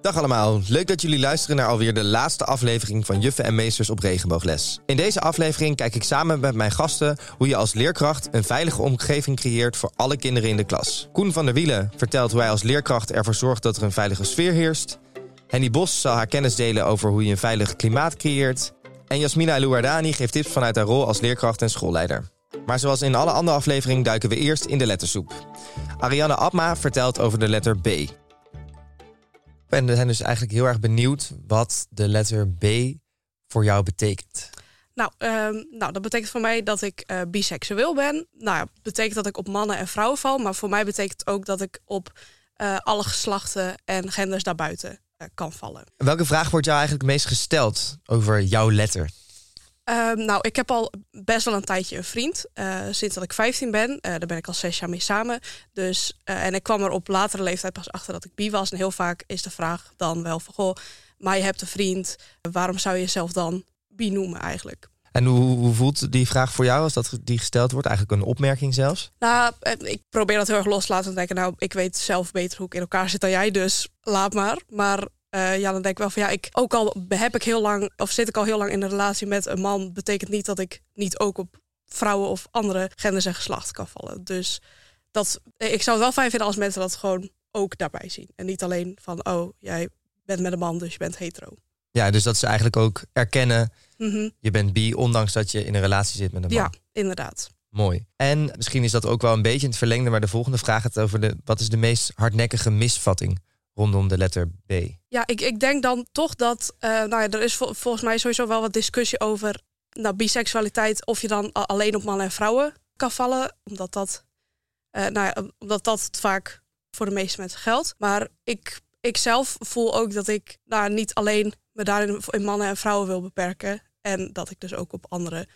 Dag allemaal, leuk dat jullie luisteren naar alweer de laatste aflevering van Juffen en Meesters op Regenboogles. In deze aflevering kijk ik samen met mijn gasten hoe je als leerkracht een veilige omgeving creëert voor alle kinderen in de klas. Koen van der Wielen vertelt hoe hij als leerkracht ervoor zorgt dat er een veilige sfeer heerst. Henny Bos zal haar kennis delen over hoe je een veilig klimaat creëert. En Jasmina Elouardani geeft tips vanuit haar rol als leerkracht en schoolleider. Maar zoals in alle andere afleveringen duiken we eerst in de lettersoep. Ariane Abma vertelt over de letter B. En we zijn dus eigenlijk heel erg benieuwd wat de letter B voor jou betekent. Nou, ehm, nou, dat betekent voor mij dat ik uh, biseksueel ben. Nou ja, betekent dat ik op mannen en vrouwen val. Maar voor mij betekent het ook dat ik op uh, alle geslachten en genders daarbuiten uh, kan vallen. Welke vraag wordt jou eigenlijk het meest gesteld over jouw letter? Um, nou, ik heb al best wel een tijdje een vriend. Uh, sinds dat ik 15 ben. Uh, daar ben ik al zes jaar mee samen. Dus, uh, en ik kwam er op latere leeftijd pas achter dat ik bi was. En heel vaak is de vraag dan wel van... Goh, maar je hebt een vriend. Waarom zou je jezelf dan bi noemen eigenlijk? En hoe, hoe, voelt die vraag voor jou als dat die gesteld wordt? Eigenlijk een opmerking zelfs? Nou, ik probeer dat heel erg los te laten denken. Nou, ik weet zelf beter hoe ik in elkaar zit dan jij, dus laat maar. Maar uh, ja, dan denk ik wel van ja, ik, ook al heb ik heel lang, of zit ik al heel lang in een relatie met een man, betekent niet dat ik niet ook op vrouwen of andere genders en geslacht kan vallen. Dus dat, ik zou het wel fijn vinden als mensen dat gewoon ook daarbij zien. En niet alleen van, oh, jij bent met een man, dus je bent hetero. Ja, dus dat ze eigenlijk ook erkennen, mm -hmm. je bent bi, ondanks dat je in een relatie zit met een man. Ja, inderdaad. Mooi. En misschien is dat ook wel een beetje in het verlengde, maar de volgende vraag gaat over de, wat is de meest hardnekkige misvatting rondom de letter B? Ja, ik, ik denk dan toch dat, uh, nou ja, er is vol, volgens mij sowieso wel wat discussie over nou, biseksualiteit, of je dan alleen op mannen en vrouwen kan vallen, omdat dat, uh, nou ja, omdat dat vaak voor de meeste mensen geldt. Maar ik, ik zelf voel ook dat ik nou, niet alleen me daarin in mannen en vrouwen wil beperken. En dat ik dus ook op andere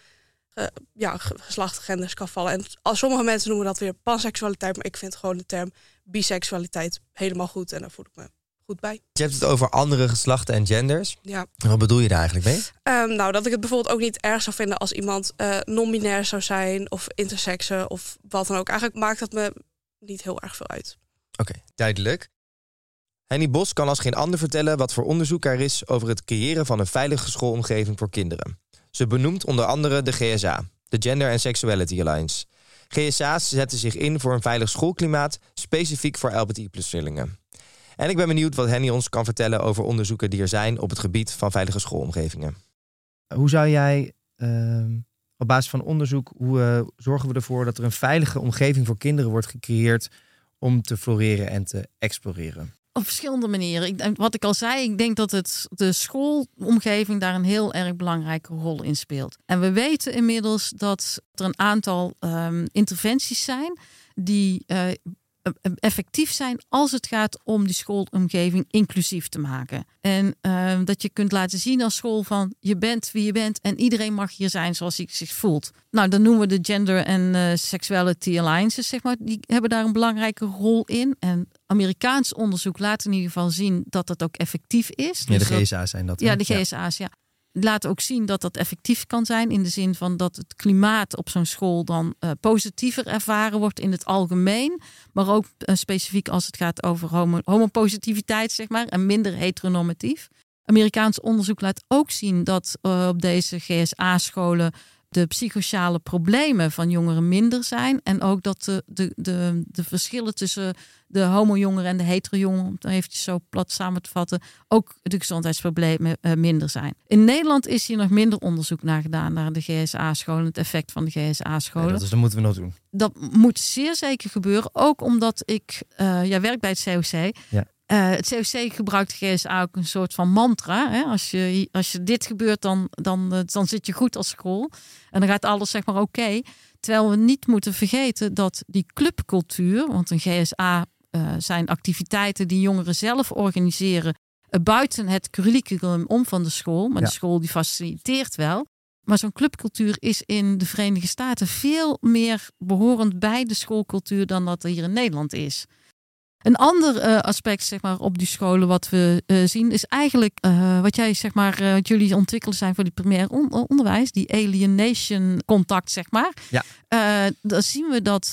ja, geslacht, genders kan vallen. En sommige mensen noemen dat weer panseksualiteit, maar ik vind gewoon de term biseksualiteit helemaal goed en daar voel ik me goed bij. Je hebt het over andere geslachten en genders. Ja. Wat bedoel je daar eigenlijk mee? Um, nou, dat ik het bijvoorbeeld ook niet erg zou vinden als iemand uh, non-binair zou zijn of intersexe of wat dan ook. Eigenlijk maakt dat me niet heel erg veel uit. Oké, okay, duidelijk. Henny Bos kan als geen ander vertellen wat voor onderzoek er is over het creëren van een veilige schoolomgeving voor kinderen. Ze benoemt onder andere de GSA, de Gender and Sexuality Alliance. GSA's zetten zich in voor een veilig schoolklimaat, specifiek voor LBT-plus-trillingen. En ik ben benieuwd wat Henny ons kan vertellen over onderzoeken die er zijn op het gebied van veilige schoolomgevingen. Hoe zou jij uh, op basis van onderzoek, hoe uh, zorgen we ervoor dat er een veilige omgeving voor kinderen wordt gecreëerd om te floreren en te exploreren? Op verschillende manieren. Ik, wat ik al zei, ik denk dat het, de schoolomgeving daar een heel erg belangrijke rol in speelt. En we weten inmiddels dat er een aantal um, interventies zijn die uh, effectief zijn als het gaat om die schoolomgeving inclusief te maken. En uh, dat je kunt laten zien als school van je bent wie je bent en iedereen mag hier zijn zoals hij zich voelt. Nou, dan noemen we de Gender and uh, Sexuality Alliances, zeg maar, die hebben daar een belangrijke rol in. En Amerikaans onderzoek laat in ieder geval zien dat dat ook effectief is. Ja, de GSA's zijn dat. Ja, de GSA's, ja. Laat ook zien dat dat effectief kan zijn. In de zin van dat het klimaat op zo'n school dan uh, positiever ervaren wordt in het algemeen. Maar ook uh, specifiek als het gaat over homo homopositiviteit, zeg maar. En minder heteronormatief. Amerikaans onderzoek laat ook zien dat uh, op deze GSA-scholen de psychosociale problemen van jongeren minder zijn. En ook dat de, de, de, de verschillen tussen de homo-jongeren en de hetero-jongeren, om het eventjes zo plat samen te vatten, ook de gezondheidsproblemen uh, minder zijn. In Nederland is hier nog minder onderzoek naar gedaan, naar de GSA-scholen, het effect van de GSA-scholen. Ja, dat, is, dat moeten we nog doen. Dat moet zeer zeker gebeuren, ook omdat ik uh, ja, werk bij het COC. Ja. Uh, het COC gebruikt GSA ook een soort van mantra. Hè? Als, je, als je dit gebeurt, dan, dan, dan zit je goed als school. En dan gaat alles zeg maar oké. Okay. Terwijl we niet moeten vergeten dat die clubcultuur, want een GSA uh, zijn activiteiten die jongeren zelf organiseren uh, buiten het curriculum om van de school. Maar ja. de school die faciliteert wel. Maar zo'n clubcultuur is in de Verenigde Staten veel meer behorend bij de schoolcultuur dan dat er hier in Nederland is. Een ander eh, aspect zeg maar, op die scholen wat we eh, zien is eigenlijk eh, wat jij zeg maar, wat jullie ontwikkelen zijn voor die primair on- onderwijs, die alienation contact zeg maar. Ja. Dan zien we dat,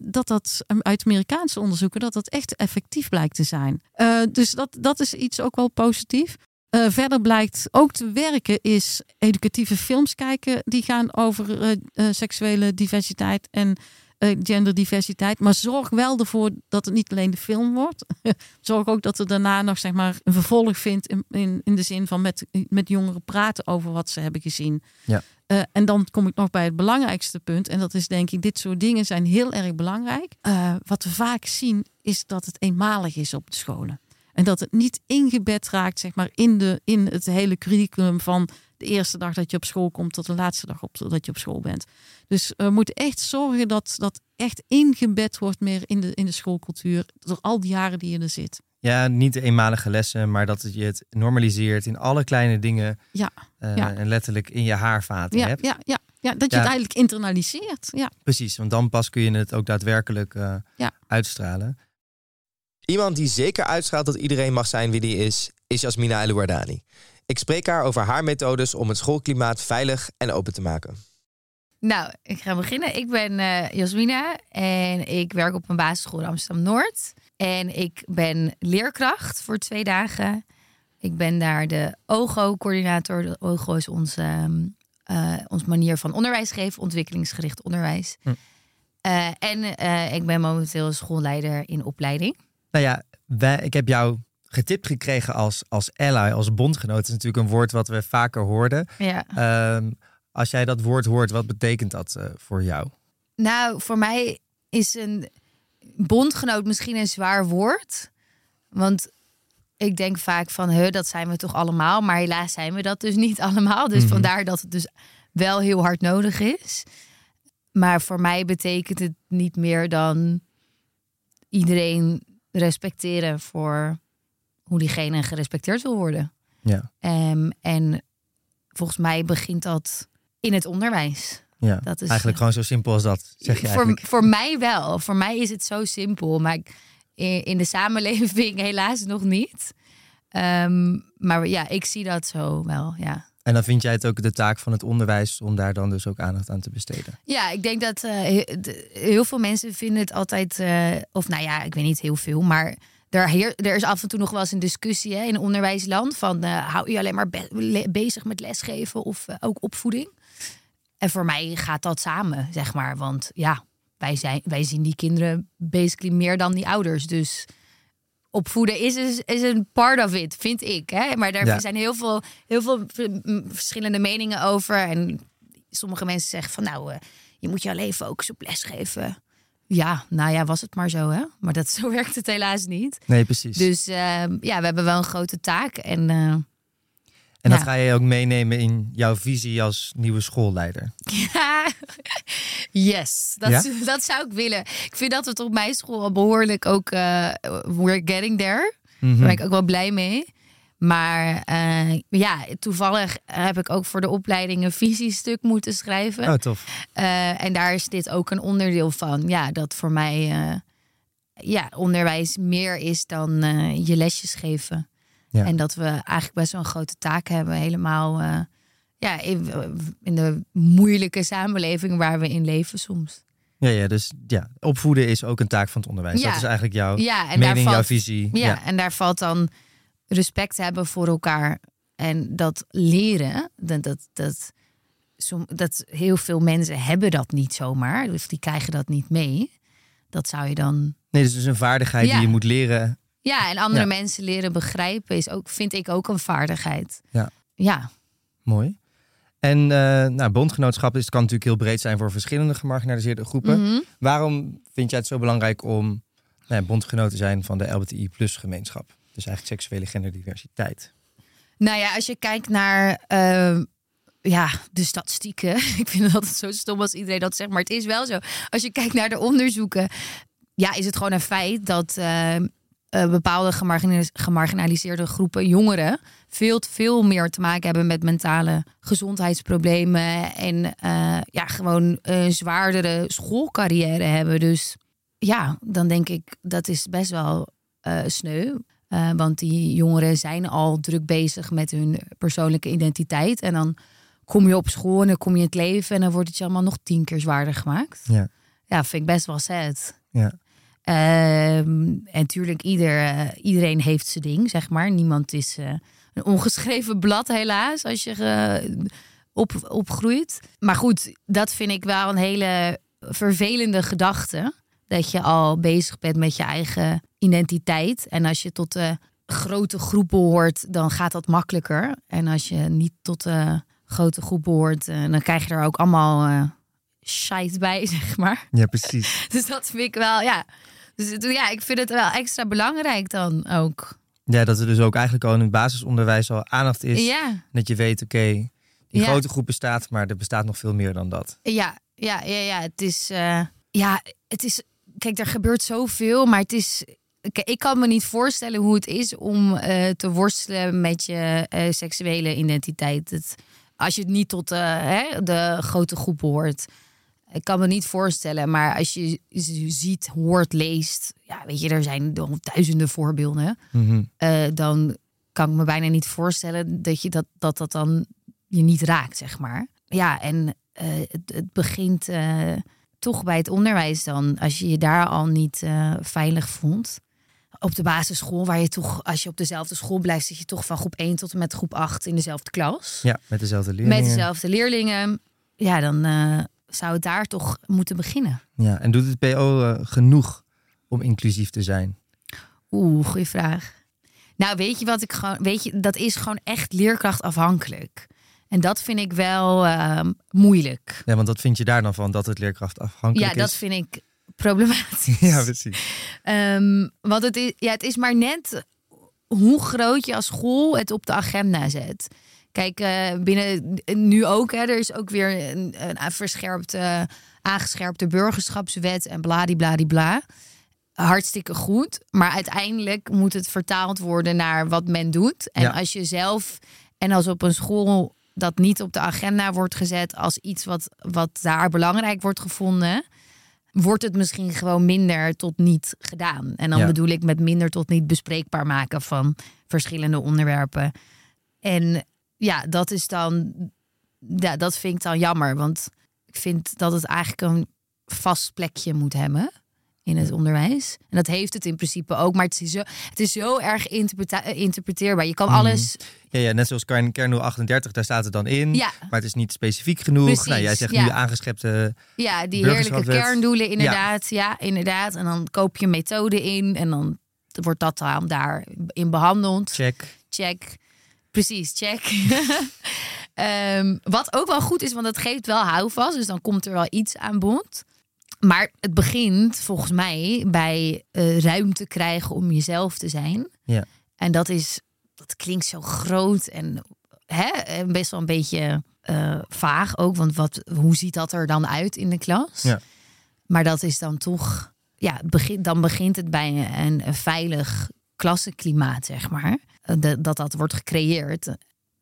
dat dat uit Amerikaanse onderzoeken dat dat echt effectief blijkt te zijn. Dus dat, dat is iets ook wel positief. Verder blijkt ook te werken is educatieve films kijken die gaan over seksuele diversiteit en genderdiversiteit. Maar zorg wel ervoor dat het niet alleen de film wordt. zorg ook dat er daarna nog zeg maar, een vervolg vindt in, in, in de zin van met, met jongeren praten over wat ze hebben gezien. Ja. Eh, en dan kom ik nog bij het belangrijkste punt. En dat is denk ik, dit soort dingen zijn heel erg belangrijk. Eh, wat we vaak zien is dat het eenmalig is op de scholen. En dat het niet ingebed raakt zeg maar, in, de, in het hele curriculum van de eerste dag dat je op school komt tot de laatste dag op, dat je op school bent. Dus we moeten echt zorgen dat dat echt ingebed wordt meer in de, in de schoolcultuur door al die jaren die je er zit. Ja, niet de eenmalige lessen, maar dat je het normaliseert in alle kleine dingen. Ja, eh, ja. En letterlijk in je haarvaten Ja, hebt. ja, ja, ja, dat je Ja. het eigenlijk internaliseert. Ja. Precies, want dan pas kun je het ook daadwerkelijk eh, Ja. uitstralen. Iemand die zeker uitstraalt dat iedereen mag zijn wie die is, is Jasmina El-Wardani. Ik spreek haar over haar methodes om het schoolklimaat veilig en open te maken. Nou, ik ga beginnen. Ik ben eh, Jasmina en ik werk op een basisschool in Amsterdam-Noord. En ik ben leerkracht voor twee dagen. Ik ben daar de OGO-coördinator. De OGO is onze, ehm, eh, ons manier van onderwijs geven, ontwikkelingsgericht onderwijs. Hm. Eh, en eh, ik ben momenteel schoolleider in opleiding. Nou ja, wij, ik heb jou getipt gekregen als, als ally, als bondgenoot. Dat is natuurlijk een woord wat we vaker hoorden. Ja. Ehm, als jij dat woord hoort, wat betekent dat eh, voor jou? Nou, voor mij is een bondgenoot misschien een zwaar woord. Want ik denk vaak van, huh, dat zijn we toch allemaal. Maar helaas zijn we dat dus niet allemaal. Dus Mhm. vandaar dat het dus wel heel hard nodig is. Maar voor mij betekent het niet meer dan iedereen respecteren voor hoe diegene gerespecteerd wil worden. Ja, Ehm, en volgens mij begint dat in het onderwijs. ja. Dat is, eigenlijk gewoon zo simpel als dat, zeg je voor, eigenlijk. voor mij wel. Voor mij is het zo simpel. Maar in, de samenleving helaas nog niet. Ehm, maar ja, ik zie dat zo wel, ja. En dan vind jij het ook de taak van het onderwijs om daar dan dus ook aandacht aan te besteden. Ja, ik denk dat eh, heel veel mensen vinden het altijd... eh, of nou ja, ik weet niet heel veel, maar... Er, heer, er is af en toe nog wel eens een discussie hè, in onderwijsland... van eh, hou je alleen maar be- le- bezig met lesgeven of eh, ook opvoeding? En voor mij gaat dat samen, zeg maar. Want ja, wij, zijn, wij zien die kinderen basically meer dan die ouders. Dus opvoeden is, is, is een part of it, vind ik. Hè? Maar daar Ja. zijn heel veel, heel veel verschillende meningen over. En sommige mensen zeggen van nou, eh, je moet jouw leven focussen op lesgeven. Ja, nou ja, was het maar zo, hè? Maar dat, zo werkt het helaas niet. Nee, precies. Dus ehm, ja, we hebben wel een grote taak. En eh, en dat ga je ook meenemen in jouw visie als nieuwe schoolleider. Ja, yes, dat, Ja? dat zou ik willen. Ik vind dat we het op mijn school al behoorlijk ook, eh we're getting there. Mhm. Daar ben ik ook wel blij mee. Maar eh, ja, toevallig heb ik ook voor de opleiding een visiestuk moeten schrijven. Oh, tof. Eh, en daar is dit ook een onderdeel van. Ja, dat voor mij eh, ja, onderwijs meer is dan je lesjes geven. Ja. En dat we eigenlijk best wel een grote taak hebben. Helemaal ja, in, in de moeilijke samenleving waar we in leven soms. Ja, ja, dus ja, opvoeden is ook een taak van het onderwijs. Ja. Dat is eigenlijk jouw Ja, en daar mening, jouw visie. ja, en daar valt dan respect hebben voor elkaar. En dat leren, dat, dat, dat, dat heel veel mensen hebben dat niet zomaar. Of die krijgen dat niet mee. Dat zou je dan Nee, dus het is een vaardigheid Ja. die je moet leren. Ja, en andere Ja. mensen leren begrijpen is ook, vind ik ook een vaardigheid. Ja. Ja, Mooi. En eh nou, bondgenootschap is, kan natuurlijk heel breed zijn voor verschillende gemarginaliseerde groepen. Mhm. Waarom vind jij het zo belangrijk om nou, bondgenoot te zijn van de LBTI plus gemeenschap? Dus eigenlijk seksuele genderdiversiteit. Nou ja, als je kijkt naar eh, ja, de statistieken. Ik vind het zo stom als iedereen dat zegt, maar het is wel zo. Als je kijkt naar de onderzoeken, ja, is het gewoon een feit dat eh, eh, bepaalde gemarginalis- gemarginaliseerde groepen jongeren veel, veel meer te maken hebben met mentale gezondheidsproblemen en eh, ja, gewoon een zwaardere schoolcarrière hebben. Dus ja, dan denk ik dat is best wel eh sneu. Eh, want die jongeren zijn al druk bezig met hun persoonlijke identiteit. En dan kom je op school en dan kom je in het leven en dan wordt het je allemaal nog tien keer zwaarder gemaakt. Ja. Ja, vind ik best wel sad. Ja. Ehm, en natuurlijk, ieder, eh, iedereen heeft zijn ding, zeg maar. Niemand is eh, een ongeschreven blad, helaas, als je op, opgroeit. Maar goed, dat vind ik wel een hele vervelende gedachte. Dat je al bezig bent met je eigen identiteit. En als je tot de grote groepen hoort, dan gaat dat makkelijker. En als je niet tot de grote groepen hoort, eh, dan krijg je er ook allemaal eh shite bij, zeg maar. ja, precies. Dus dat vind ik wel, ja. Dus ja, ik vind het wel extra belangrijk dan ook. Ja, dat er dus ook eigenlijk al in het basisonderwijs al aandacht is. Ja, Dat je weet, oké, die Ja. grote groep bestaat, maar er bestaat nog veel meer dan dat. ja, ja, ja, ja. Het is, eh, ja, het is, kijk, er gebeurt zoveel, maar het is, ik kan me niet voorstellen hoe het is om eh, te worstelen met je eh, seksuele identiteit. Het, als je het niet tot eh, hè, de grote groep hoort. Ik kan me niet voorstellen, maar als je ziet, hoort, leest, ja, weet je, er zijn duizenden voorbeelden. Mhm. dan kan ik me bijna niet voorstellen dat je dat, dat, dat dan je niet raakt, zeg maar. Ja, en het, het begint toch bij het onderwijs dan. Als je je daar al niet eh, veilig voelt. Op de basisschool, waar je toch, als je op dezelfde school blijft, zit je toch van groep 1 tot en met groep 8 in dezelfde klas. Ja, met dezelfde leerlingen. Met dezelfde leerlingen. Ja, dan eh, zou het daar toch moeten beginnen. Ja, en doet het PO eh, genoeg om inclusief te zijn? Oeh, goede vraag. Nou, weet je wat ik gewoon, weet je, dat is gewoon echt leerkrachtafhankelijk. En dat vind ik wel ehm, moeilijk. Ja, want wat vind je daar dan van, dat het leerkracht afhankelijk Ja, dat is? vind ik problematisch. Ja, precies. Ehm, want het is, ja, het is maar net hoe groot je als school het op de agenda zet. Kijk, eh, binnen nu ook, hè, er is ook weer een, een verscherpte, aangescherpte burgerschapswet en bladibladibla. Hartstikke goed. Maar uiteindelijk moet het vertaald worden naar wat men doet. En Ja. als je zelf en als op een school dat niet op de agenda wordt gezet als iets wat, wat daar belangrijk wordt gevonden, wordt het misschien gewoon minder tot niet gedaan. En dan Ja. bedoel ik met minder tot niet bespreekbaar maken van verschillende onderwerpen. En ja, dat is dan, ja, dat vind ik dan jammer, want ik vind dat het eigenlijk een vast plekje moet hebben in het onderwijs. En dat heeft het in principe ook, maar het is zo, het is zo erg eh, interpreteerbaar. Je kan Mhm. alles, Ja, ja, net zoals kern, kerndoel 38, daar staat het dan in. ja, Maar het is niet specifiek genoeg. Precies, nou, jij zegt ja. nu aangeschepte... Ja, die heerlijke kerndoelen inderdaad. Ja. inderdaad. En dan koop je methode in en dan wordt dat dan daarin behandeld. Check. Check. Precies, check. Ehm, wat ook wel goed is, want het geeft wel houvast. Dus dan komt er wel iets aan bod. Maar het begint volgens mij bij eh, ruimte krijgen om jezelf te zijn. Ja. En dat is, dat klinkt zo groot en hè, best wel een beetje eh, vaag ook. Want wat, hoe ziet dat er dan uit in de klas? Ja. Maar dat is dan toch, ja, het begint, dan begint het bij een, een veilig klassenklimaat, zeg maar. Eh, Dat, dat wordt gecreëerd.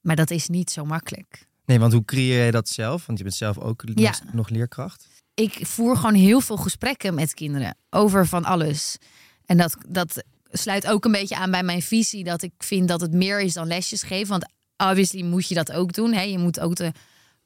Maar dat is niet zo makkelijk. Nee, want hoe creëer jij dat zelf? Want je bent zelf ook Ja. nog, nog leerkracht. Ik voer gewoon heel veel gesprekken met kinderen over van alles. En dat, dat sluit ook een beetje aan bij mijn visie dat ik vind dat het meer is dan lesjes geven. Want obviously moet je dat ook doen. Hè? Je moet ook de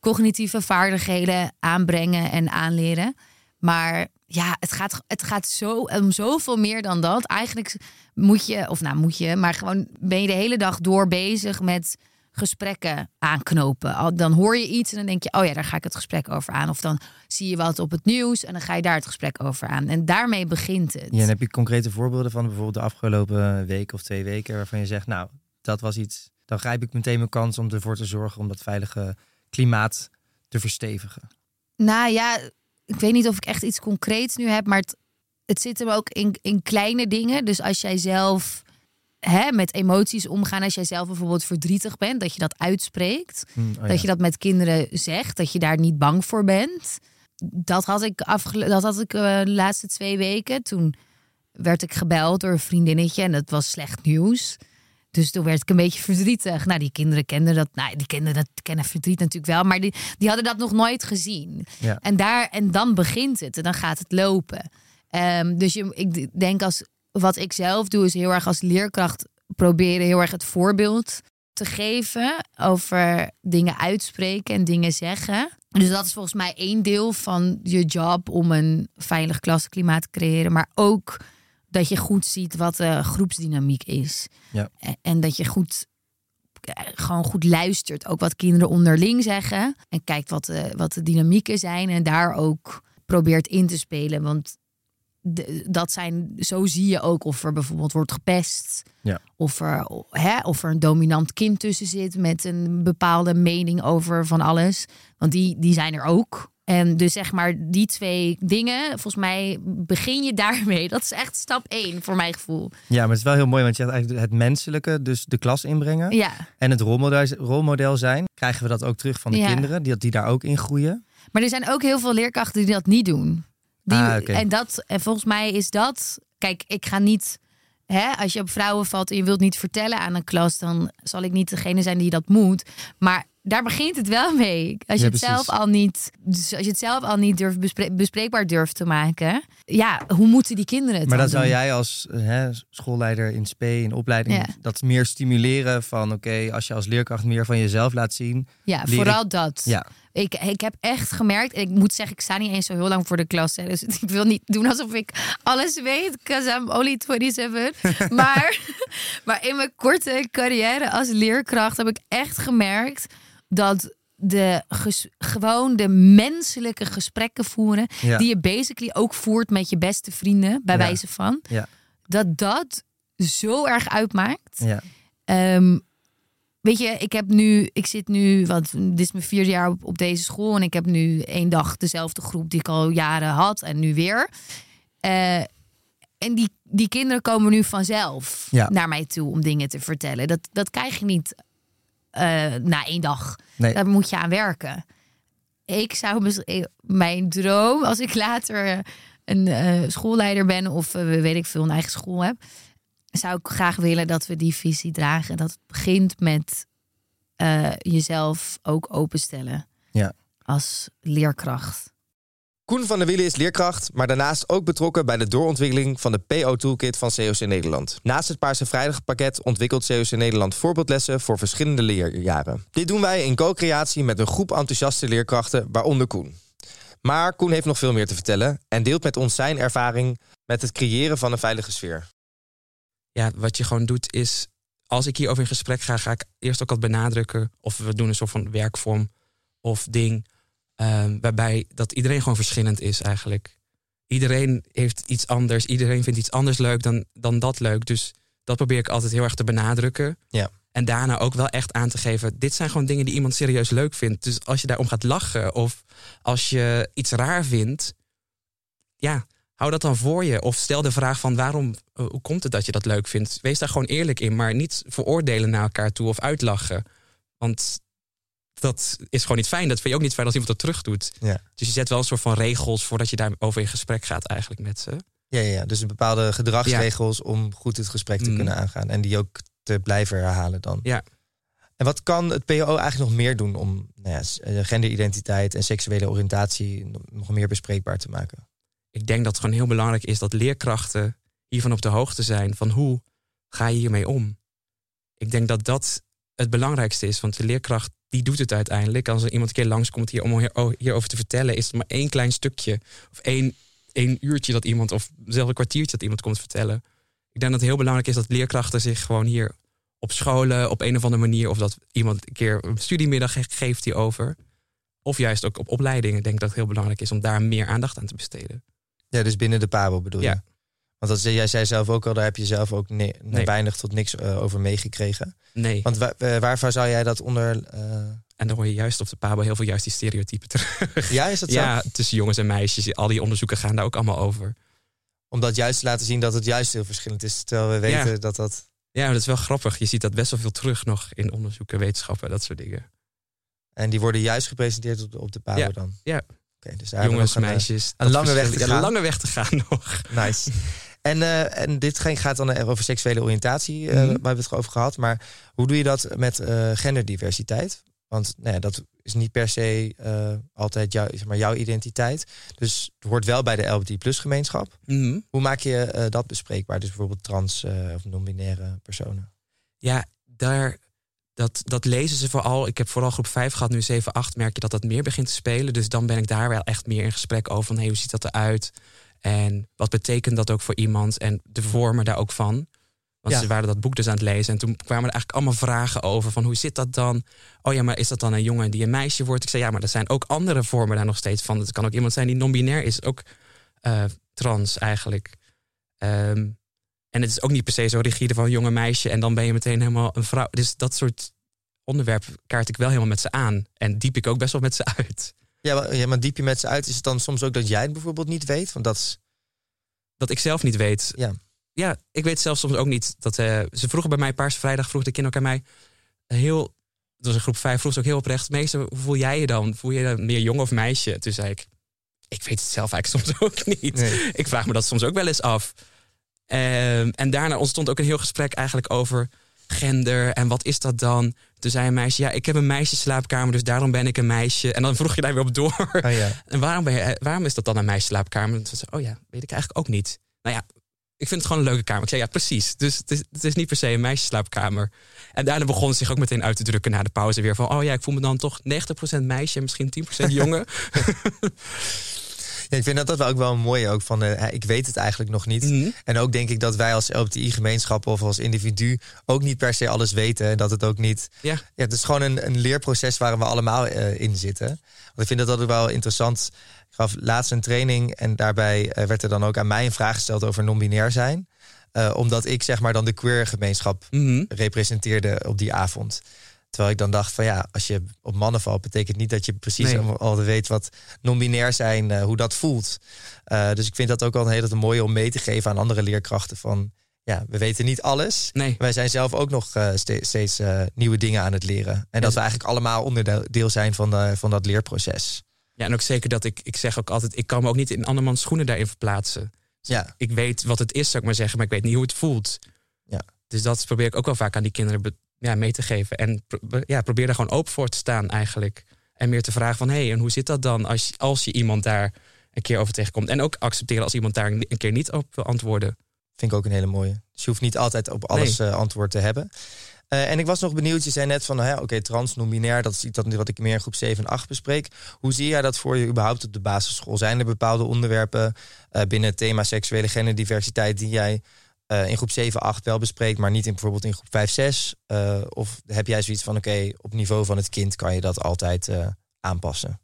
cognitieve vaardigheden aanbrengen en aanleren. Maar ja, het gaat, het gaat zo om zoveel meer dan dat. Eigenlijk moet je, of nou moet je, maar gewoon ben je de hele dag door bezig met gesprekken aanknopen. Al- Dan hoor je iets en dan denk je, oh ja, daar ga ik het gesprek over aan. Of dan zie je wat op het nieuws en dan ga je daar het gesprek over aan. En daarmee begint het. Ja, en heb je concrete voorbeelden van bijvoorbeeld de afgelopen week of twee weken... waarvan je zegt, nou, dat was iets... dan grijp ik meteen mijn kans om ervoor te zorgen... om dat veilige klimaat te verstevigen. Nou ja, ik weet niet of ik echt iets concreets nu heb, maar het, het zit hem ook in, in kleine dingen. Dus als jij zelf hè, met emoties omgaan, als jij zelf bijvoorbeeld verdrietig bent, dat je dat uitspreekt. Hm, oh ja. Dat je dat met kinderen zegt, dat je daar niet bang voor bent. Dat had ik, dat had ik eh, de laatste twee weken. Toen werd ik gebeld door een vriendinnetje en dat was slecht nieuws. Dus toen werd ik een beetje verdrietig. Nou, die kinderen kenden dat. Nou, die kinderen dat kennen verdriet natuurlijk wel, maar die, die hadden dat nog nooit gezien. Ja. En, daar, en dan begint het en dan gaat het lopen. Ehm, dus je, ik denk als wat ik zelf doe, is heel erg als leerkracht proberen heel erg het voorbeeld te geven over dingen uitspreken en dingen zeggen. Dus dat is volgens mij één deel van je job om een veilig klasklimaat te creëren. Maar ook dat je goed ziet wat de groepsdynamiek is. Ja. En, dat je goed eh, gewoon goed luistert. Ook wat kinderen onderling zeggen. En kijkt wat de, wat de dynamieken zijn. En daar ook probeert in te spelen. Want de- dat zijn, zo zie je ook of er bijvoorbeeld wordt gepest. Ja. Of, er, hè, of er een dominant kind tussen zit met een bepaalde mening over van alles. Want die, die zijn er ook. En dus zeg maar die twee dingen, volgens mij begin je daarmee. Dat is echt stap één voor mijn gevoel. Ja, maar het is wel heel mooi, want je hebt eigenlijk het menselijke, dus de klas inbrengen. Ja, En het rolmodel, rolmodel zijn. Krijgen we dat ook terug van de Ja. kinderen, die, die daar ook in groeien? maar er zijn ook heel veel leerkrachten die dat niet doen. Die, Ah. En dat, en volgens mij is dat. Kijk, ik ga niet. Hè, als je op vrouwen valt en je wilt niet vertellen aan een klas, dan zal ik niet degene zijn die dat moet. Maar daar begint het wel mee. Als je Ja, het zelf al niet, dus als je het zelf al niet durft bespre- bespreekbaar durft te maken, ja, hoe moeten die kinderen het Maar dan zou doen? jij als hè, schoolleider in SP, in opleiding, Ja. dat meer stimuleren van oké, als je als leerkracht meer van jezelf laat zien. Ja, vooral dat. Ja, Ik, ik heb echt gemerkt, en ik moet zeggen, ik sta niet eens zo heel lang voor de klas. Hè, dus ik wil niet doen alsof ik alles weet, because I'm only 27. maar, maar in mijn korte carrière als leerkracht heb ik echt gemerkt dat de gewoon de menselijke gesprekken voeren, Ja. die je basically ook voert met je beste vrienden, bij Ja. wijze van, Ja. dat dat zo erg uitmaakt. ja. Ehm, weet je, ik heb nu, ik zit nu, want dit is mijn vierde jaar op, op deze school en ik heb nu één dag dezelfde groep die ik al jaren had en nu weer. Eh, en die, die kinderen komen nu vanzelf naar mij toe om dingen te vertellen. Dat, dat krijg je niet na één dag. Nee. Daar moet je aan werken. Ik zou eh, mijn droom, als ik later een eh, schoolleider ben of eh, weet ik veel, een eigen school heb, zou ik graag willen dat we die visie dragen. Dat het begint met eh, jezelf ook openstellen Ja. als leerkracht. Koen van der Wielen is leerkracht, maar daarnaast ook betrokken bij de doorontwikkeling van de PO-toolkit van COC Nederland. Naast het Paarse Vrijdag pakket ontwikkelt COC Nederland voorbeeldlessen voor verschillende leerjaren. Dit doen wij in co-creatie met een groep enthousiaste leerkrachten, waaronder Koen. Maar Koen heeft nog veel meer te vertellen en deelt met ons zijn ervaring met het creëren van een veilige sfeer. ja, wat je gewoon doet is, als ik hierover in gesprek ga, ga ik eerst ook wat benadrukken. Of we doen een soort van werkvorm of ding. Ehm, waarbij dat iedereen gewoon verschillend is eigenlijk. Iedereen heeft iets anders. Iedereen vindt iets anders leuk dan, dan dat leuk. Dus dat probeer ik altijd heel erg te benadrukken. Ja. En daarna ook wel echt aan te geven. Dit zijn gewoon dingen die iemand serieus leuk vindt. Dus als je daarom gaat lachen of als je iets raar vindt. Ja, hou dat dan voor je. Of stel de vraag van waarom, eh, hoe komt het dat je dat leuk vindt? Wees daar gewoon eerlijk in, maar niet veroordelen naar elkaar toe of uitlachen. Want dat is gewoon niet fijn. Dat vind je ook niet fijn als iemand dat terug doet. Ja. Dus je zet wel een soort van regels voordat je daarover in gesprek gaat eigenlijk met ze. Ja, ja, ja. dus bepaalde gedragsregels om goed het gesprek te Mm. kunnen aangaan en die ook te blijven herhalen dan. Ja. En wat kan het PO eigenlijk nog meer doen om nou ja, eh, genderidentiteit en seksuele oriëntatie nog meer bespreekbaar te maken? Ik denk dat het gewoon heel belangrijk is dat leerkrachten hiervan op de hoogte zijn van hoe ga je hiermee om. Ik denk dat dat het belangrijkste is, want de leerkracht die doet het uiteindelijk. Als er iemand een keer langskomt hier om oh, hierover te vertellen, is het maar één klein stukje of één, één uurtje dat iemand, of zelfs een kwartiertje dat iemand komt vertellen. Ik denk dat het heel belangrijk is dat leerkrachten zich gewoon hier op scholen op een of andere manier, of dat iemand een keer een studiemiddag ge- geeft hierover, of juist ook op opleidingen. Ik denk dat het heel belangrijk is om daar meer aandacht aan te besteden. Ja, dus binnen de PABO bedoel je? Ja. Want dat, jij zei zelf ook al, daar heb je zelf ook ne- Nee. weinig tot niks eh, over meegekregen. Nee. Want wa- eh, waarvan zou jij dat onder... eh, En dan hoor je juist op de Pabo heel veel juist die stereotypen terug. Ja, is dat zo? Ja, tussen jongens en meisjes. Al die onderzoeken gaan daar ook allemaal over. Om dat juist te laten zien dat het juist heel verschillend is. Terwijl we Ja. weten dat dat... Ja, dat is wel grappig. Je ziet dat best wel veel terug nog in onderzoeken, wetenschappen, dat soort dingen. En die worden juist gepresenteerd op de, op de PABO Ja. dan? Ja. Oké, dus daar jongens, meisjes. een lange weg te gaan. lange weg te gaan nog. Nice. En, eh, en dit gaat dan over seksuele oriëntatie, eh Mhm. waar we het over gehad. Maar hoe doe je dat met eh, genderdiversiteit? Want nou ja, dat is niet per se altijd jou, zeg maar, jouw identiteit. Dus het hoort wel bij de LBT plus gemeenschap. Mhm. Hoe maak je dat bespreekbaar? Dus bijvoorbeeld trans of non-binaire personen. Ja, daar, dat, dat lezen ze vooral. Ik heb vooral groep 5 gehad, nu 7, 8 merk je dat dat meer begint te spelen. Dus dan ben ik daar wel echt meer in gesprek over van hey, hoe ziet dat eruit? En wat betekent dat ook voor iemand? En de vormen daar ook van. Want Ja. ze waren dat boek dus aan het lezen. En toen kwamen er eigenlijk allemaal vragen over. Van hoe zit dat dan? Oh ja, maar is dat dan een jongen die een meisje wordt? Ik zei ja, maar er zijn ook andere vormen daar nog steeds van. Het kan ook iemand zijn die non-binair is. Ook eh, trans eigenlijk. Ehm, en het is ook niet per se zo rigide van een jonge meisje. En dan ben je meteen helemaal een vrouw. Dus dat soort onderwerpen kaart ik wel helemaal met ze aan. En diep ik ook best wel met ze uit. Ja, maar, ja, maar diep je met ze uit. Is het dan soms ook dat jij het bijvoorbeeld niet weet? Want dat is... dat ik zelf niet weet. Ja. Ja, ik weet zelf soms ook niet. Dat, eh, ze vroegen bij mij Paarse Vrijdag, vroeg de kinderen ook aan mij heel, dat was in groep 5, vroeg ze ook heel oprecht, meester, hoe voel jij je dan? Voel je je dan meer jong of meisje? Toen zei ik, ik weet het zelf eigenlijk soms ook niet. Nee. Ik vraag me dat soms ook wel eens af. Ehm, en daarna ontstond ook een heel gesprek eigenlijk over gender en wat is dat dan? Toen zei een meisje, ja, ik heb een meisjesslaapkamer, dus daarom ben ik een meisje. En dan vroeg je daar weer op door. Oh, ja. En waarom, ben je, waarom is dat dan een meisjesslaapkamer? En toen zei ze, oh ja, weet ik eigenlijk ook niet. Nou ja, ik vind het gewoon een leuke kamer. Ik zei, ja, precies. Dus het is, het is niet per se een meisjesslaapkamer. En daarna begon ze zich ook meteen uit te drukken na de pauze weer van... oh ja, ik voel me dan toch 90% meisje en misschien 10% jongen. Ik vind dat dat wel ook wel een mooie ook van, eh, ik weet het eigenlijk nog niet. Mhm. En ook denk ik dat wij als LBTI-gemeenschap of als individu ook niet per se alles weten. En dat het ook niet. Ja. Ja, het is gewoon een, een leerproces waar we allemaal eh, in zitten. Want ik vind dat dat ook wel interessant. Ik gaf laatst een training en daarbij eh, werd er dan ook aan mij een vraag gesteld over non-binair zijn. Omdat ik zeg maar dan de queer gemeenschap Mhm. representeerde op die avond. Terwijl ik dan dacht van ja, als je op mannen valt, betekent niet dat je precies Nee. al al weet wat non-binair zijn, eh, hoe dat voelt. Eh, dus ik vind dat ook wel een hele mooie om mee te geven aan andere leerkrachten van ja, we weten niet alles. Nee, Wij zijn zelf ook nog eh, ste- steeds nieuwe dingen aan het leren. En dat we eigenlijk allemaal onderdeel zijn van, de, van dat leerproces. ja, en ook zeker dat ik, ik zeg ook altijd... ik kan me ook niet in andermans schoenen daarin verplaatsen. Ja, Ik weet wat het is, zou ik maar zeggen, maar ik weet niet hoe het voelt. Ja. Dus dat probeer ik ook wel vaak aan die kinderen ja, mee te geven. En pro- ja, probeer daar gewoon open voor te staan eigenlijk. En meer te vragen van, hé, hey, en hoe zit dat dan als, als je iemand daar een keer over tegenkomt? En ook accepteren als iemand daar een keer niet op wil antwoorden. vind ik ook een hele mooie. Dus je hoeft niet altijd op alles eh, antwoord te hebben. Eh, en ik was nog benieuwd, je zei net van, nou oké, trans, non-binair, dat is iets wat ik meer in groep 7 en 8 bespreek. Hoe zie jij dat voor je überhaupt op de basisschool? Zijn er bepaalde onderwerpen eh, binnen het thema seksuele genderdiversiteit die jij eh, in groep 7, 8 wel bespreekt, maar niet in bijvoorbeeld in groep 5, 6? Eh, of heb jij zoiets van, oké, op niveau van het kind kan je dat altijd eh, aanpassen?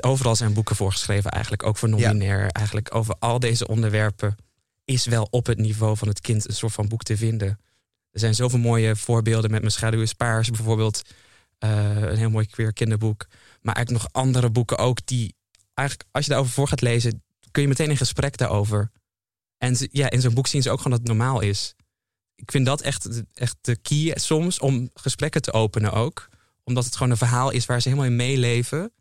Overal zijn boeken voorgeschreven eigenlijk, ook voor non-binair. Eigenlijk over al deze onderwerpen is wel op het niveau van het kind een soort van boek te vinden. Er zijn zoveel mooie voorbeelden met Mijn schaduw is paars bijvoorbeeld. een heel mooi queer kinderboek. Maar eigenlijk nog andere boeken ook die eigenlijk als je daarover voor gaat lezen, kun je meteen in gesprek daarover. En ze- ja, in zo'n boek zien ze ook gewoon dat het normaal is. Ik vind dat echt, echt de key soms om gesprekken te openen ook. Omdat het gewoon een verhaal is waar ze helemaal in meeleven.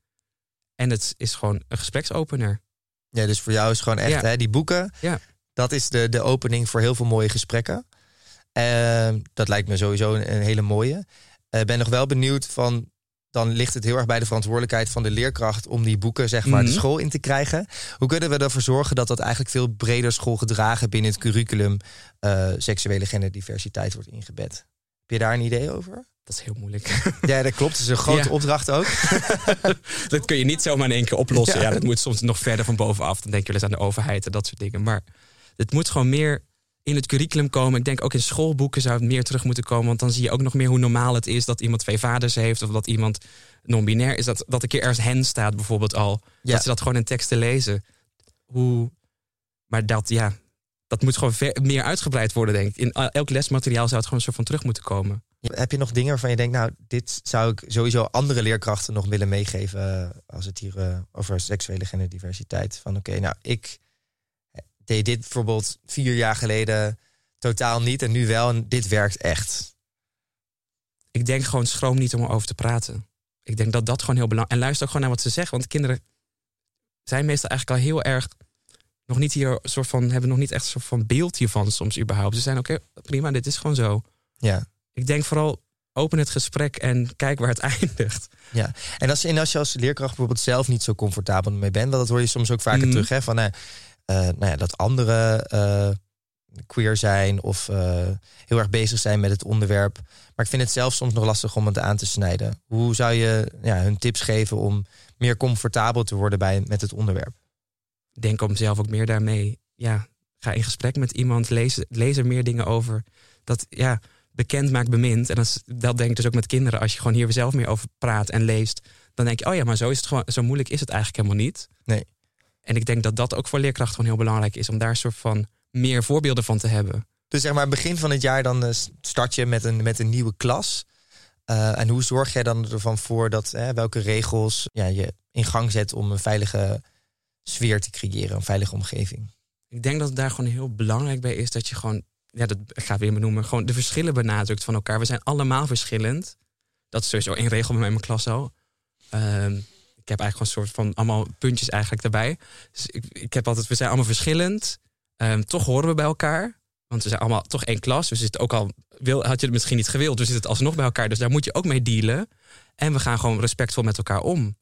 En het is gewoon een gespreksopener. Ja, dus voor jou is gewoon echt Ja. hè, die boeken. Ja. Dat is de, de opening voor heel veel mooie gesprekken. Ehm, dat lijkt me sowieso een, een hele mooie. Ik ben nog wel benieuwd van. Dan ligt het heel erg bij de verantwoordelijkheid van de leerkracht om die boeken zeg maar Mhm. de school in te krijgen. Hoe kunnen we ervoor zorgen dat dat eigenlijk veel breder schoolgedragen binnen het curriculum eh, seksuele genderdiversiteit wordt ingebed? Heb je daar een idee over? Dat is heel moeilijk. Ja, dat klopt. Het is een grote Ja. opdracht ook. dat kun je niet zomaar in één keer oplossen. Ja. Ja. dat moet soms nog verder van bovenaf. Dan denk je wel eens aan de overheid en dat soort dingen. Maar het moet gewoon meer in het curriculum komen. Ik denk ook in schoolboeken zou het meer terug moeten komen. Want dan zie je ook nog meer hoe normaal het is dat iemand twee vaders heeft. Of dat iemand non-binair is. Dat, dat een keer ergens hen staat bijvoorbeeld al. Ja. Dat ze dat gewoon in teksten lezen. Hoe... Maar dat, ja, dat moet gewoon ver- meer uitgebreid worden, denk ik. In elk lesmateriaal zou het gewoon een soort van terug moeten komen. Heb je nog dingen waarvan je denkt, nou, dit zou ik sowieso andere leerkrachten nog willen meegeven eh, als het hier eh, over seksuele genderdiversiteit. Van oké, nou, ik deed dit bijvoorbeeld vier jaar geleden totaal niet en nu wel en dit werkt echt. ik denk gewoon schroom niet om erover te praten. Ik denk dat dat gewoon heel belangrijk En luister ook gewoon naar wat ze zeggen. Want kinderen zijn meestal eigenlijk al heel erg nog niet hier soort van hebben nog niet echt een soort van beeld hiervan soms überhaupt. Ze zijn oké, prima, dit is gewoon zo. Ja, Ik denk vooral open het gesprek en kijk waar het eindigt. Ja, en als, en als je als leerkracht bijvoorbeeld zelf niet zo comfortabel mee bent, want dat hoor je soms ook vaker Mhm. terug, hè, van eh, eh, nou ja, dat anderen eh, queer zijn of eh, heel erg bezig zijn met het onderwerp. Maar ik vind het zelf soms nog lastig om het aan te snijden. Hoe zou je ja, hun tips geven om meer comfortabel te worden bij, met het onderwerp? Denk om zelf ook meer daarmee. Ja, ga in gesprek met iemand, lees, lees er meer dingen over. Dat ja, bekend maakt bemind. En dat, dat denk ik dus ook met kinderen. Als je gewoon hier zelf meer over praat en leest, dan denk je, oh ja, maar zo is het gewoon, zo moeilijk is het eigenlijk helemaal niet. Nee. En ik denk dat dat ook voor leerkrachten gewoon heel belangrijk is om daar een soort van meer voorbeelden van te hebben. Dus zeg maar begin van het jaar dan eh, start je met een, met een nieuwe klas. Eh, en hoe zorg jij dan ervan voor dat eh, welke regels ja, je in gang zet om een veilige sfeer te creëren, een veilige omgeving? Ik denk dat het daar gewoon heel belangrijk bij is dat je gewoon, ja, dat ik ga het weer benoemen, gewoon de verschillen benadrukt van elkaar. We zijn allemaal verschillend. Dat is sowieso één regel bij mij in mijn klas al. Ehm, ik heb eigenlijk gewoon een soort van allemaal puntjes eigenlijk daarbij. Dus ik, ik heb altijd, we zijn allemaal verschillend. Ehm, toch horen we bij elkaar. Want we zijn allemaal toch één klas. We zitten ook al, wil, had je het misschien niet gewild, we zitten alsnog bij elkaar. Dus daar moet je ook mee dealen. En we gaan gewoon respectvol met elkaar om.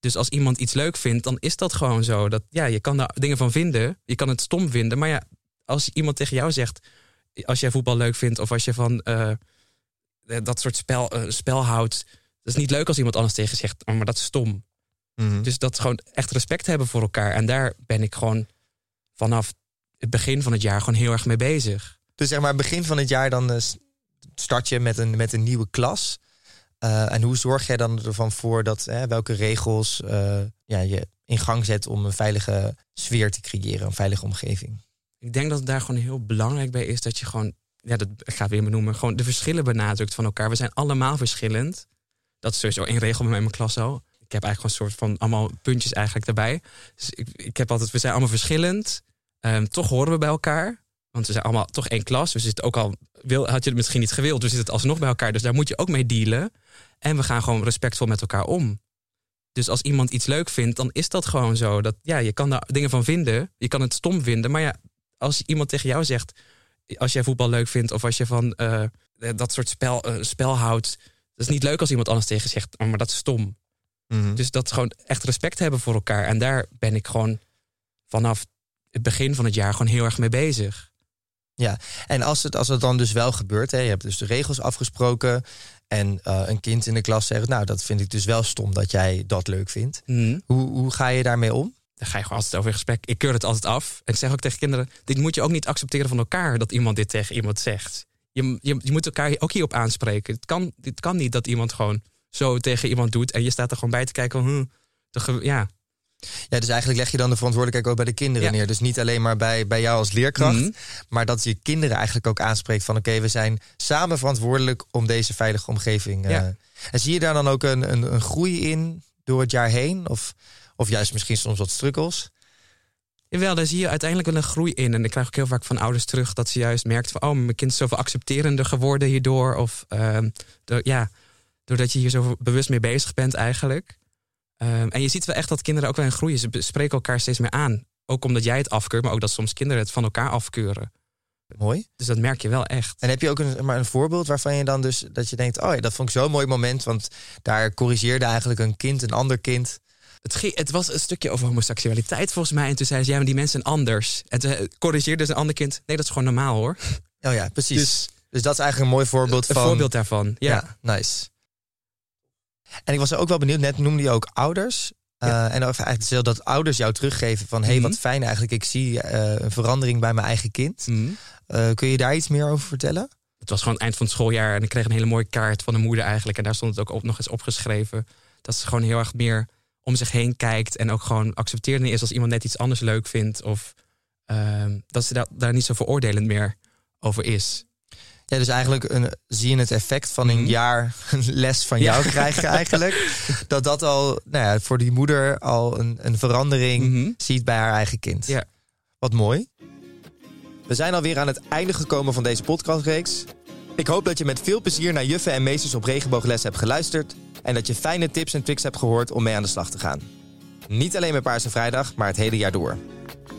Dus als iemand iets leuk vindt, dan is dat gewoon zo. Dat, ja, je kan daar dingen van vinden. Je kan het stom vinden. Maar ja, als iemand tegen jou zegt... als jij voetbal leuk vindt of als je van eh, dat soort spel, eh, spel houdt... dat is niet leuk als iemand anders tegen je zegt... "Oh, maar dat is stom. Dus dat gewoon echt respect hebben voor elkaar. En daar ben ik gewoon vanaf het begin van het jaar gewoon heel erg mee bezig. Dus zeg maar begin van het jaar dan eh, start je met een, met een nieuwe klas. Eh, en hoe zorg jij dan ervan voor dat eh, welke regels eh, ja, je in gang zet om een veilige sfeer te creëren, een veilige omgeving? Ik denk dat het daar gewoon heel belangrijk bij is dat je gewoon, ja, dat ik ga het weer benoemen, gewoon de verschillen benadrukt van elkaar. We zijn allemaal verschillend. Dat is sowieso één regel bij mij in mijn klas al. Ik heb eigenlijk gewoon een soort van allemaal puntjes eigenlijk daarbij. Dus ik, ik heb altijd, we zijn allemaal verschillend. Ehm, toch horen we bij elkaar. Want we zijn allemaal toch één klas. We zitten ook al, wil, had je het misschien niet gewild, we zitten alsnog bij elkaar. Dus daar moet je ook mee dealen. En we gaan gewoon respectvol met elkaar om. Dus als iemand iets leuk vindt, dan is dat gewoon zo. Dat, ja, je kan daar dingen van vinden. Je kan het stom vinden. Maar ja, als iemand tegen jou zegt... als jij voetbal leuk vindt of als je van eh, dat soort spel, eh, spel houdt... dat is niet leuk als iemand anders tegen zegt... "Oh, maar dat is stom. Dus dat gewoon echt respect hebben voor elkaar. En daar ben ik gewoon vanaf het begin van het jaar gewoon heel erg mee bezig. En als het, als het dan dus wel gebeurt, hè, je hebt dus de regels afgesproken. En eh, een kind in de klas zegt, nou, dat vind ik dus wel stom dat jij dat leuk vindt. Hm. Hoe, hoe ga je daarmee om? Daar ga je gewoon altijd over in gesprek. Ik keur het altijd af. En ik zeg ook tegen kinderen: dit moet je ook niet accepteren van elkaar dat iemand dit tegen iemand zegt. Je, je, je moet elkaar ook hierop aanspreken. Het kan, het kan niet dat iemand gewoon zo tegen iemand doet en je staat er gewoon bij te kijken. Hm, de ja. Ja, dus eigenlijk leg je dan de verantwoordelijkheid ook bij de kinderen Ja. neer. Dus niet alleen maar bij, bij jou als leerkracht, Mhm. maar dat je kinderen eigenlijk ook aanspreekt van oké, we zijn samen verantwoordelijk om deze veilige omgeving. eh. En zie je daar dan ook een, een, een groei in door het jaar heen? Of, of juist misschien soms wat struggles? Jawel, daar zie je uiteindelijk wel een groei in. En ik krijg ook heel vaak van ouders terug dat ze juist merkt van... oh, mijn kind is zoveel accepterender geworden hierdoor. Of ehm, door, ja, doordat je hier zo bewust mee bezig bent eigenlijk. Ehm, en je ziet wel echt dat kinderen ook wel in groeien. Ze spreken elkaar steeds meer aan. Ook omdat jij het afkeurt, maar ook dat soms kinderen het van elkaar afkeuren. Mooi. Dus dat merk je wel echt. En heb je ook een, maar een voorbeeld waarvan je dan dus dat je denkt, oh ja, dat vond ik zo'n mooi moment, want daar corrigeerde eigenlijk een kind een ander kind. Het, het was een stukje over homoseksualiteit volgens mij. En toen zei ze, ja, maar die mensen zijn anders. En toen corrigeerde ze een ander kind. Nee, dat is gewoon normaal hoor. Oh ja, precies. Dus, Dus dat is eigenlijk een mooi voorbeeld een van. voorbeeld daarvan. Ja. Ja. nice. En ik was ook wel benieuwd, net noemde je ook ouders. Ja. Eh, en eigenlijk dat ouders jou teruggeven van... hé, hey, Mhm. wat fijn eigenlijk, ik zie eh, een verandering bij mijn eigen kind. Hm. Eh, kun je daar iets meer over vertellen? Het was gewoon het eind van het schooljaar en ik kreeg een hele mooie kaart van de moeder eigenlijk. En daar stond het ook op, nog eens opgeschreven. Dat ze gewoon heel erg meer om zich heen kijkt en ook gewoon accepterend is als iemand net iets anders leuk vindt. Of ehm, dat ze da- daar niet zo veroordelend meer over is. Ja, dus eigenlijk een, zie je het effect van een Mhm. jaar les van Ja. jou krijgen eigenlijk. Dat dat al nou ja, voor die moeder al een, een verandering Mhm. ziet bij haar eigen kind. Ja. Wat mooi. We zijn alweer aan het einde gekomen van deze podcastreeks. Ik hoop dat je met veel plezier naar juffen en meesters op regenboogles hebt geluisterd... en dat je fijne tips en tricks hebt gehoord om mee aan de slag te gaan. Niet alleen met Paarse Vrijdag, maar het hele jaar door.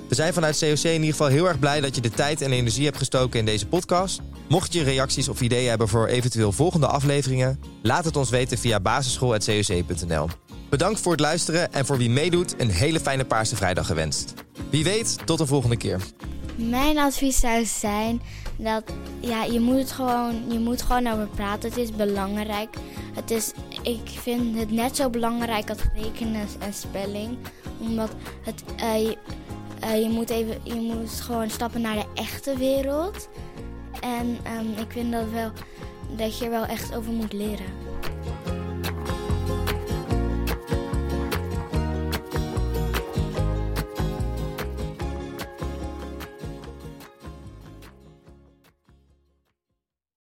We zijn vanuit COC in ieder geval heel erg blij dat je de tijd en energie hebt gestoken in deze podcast. Mocht je reacties of ideeën hebben voor eventueel volgende afleveringen, laat het ons weten via basisschool.coc.nl. Bedankt voor het luisteren en voor wie meedoet een hele fijne Paarse Vrijdag gewenst. Wie weet, tot een volgende keer. Mijn advies zou zijn dat ja, je moet gewoon, je moet gewoon over praten. Het is belangrijk. Het is, ik vind het net zo belangrijk als rekenen en spelling. Omdat het, je, uh, je, moet even, je moet gewoon stappen naar de echte wereld. En um, ik vind dat, wel, dat je er wel echt over moet leren.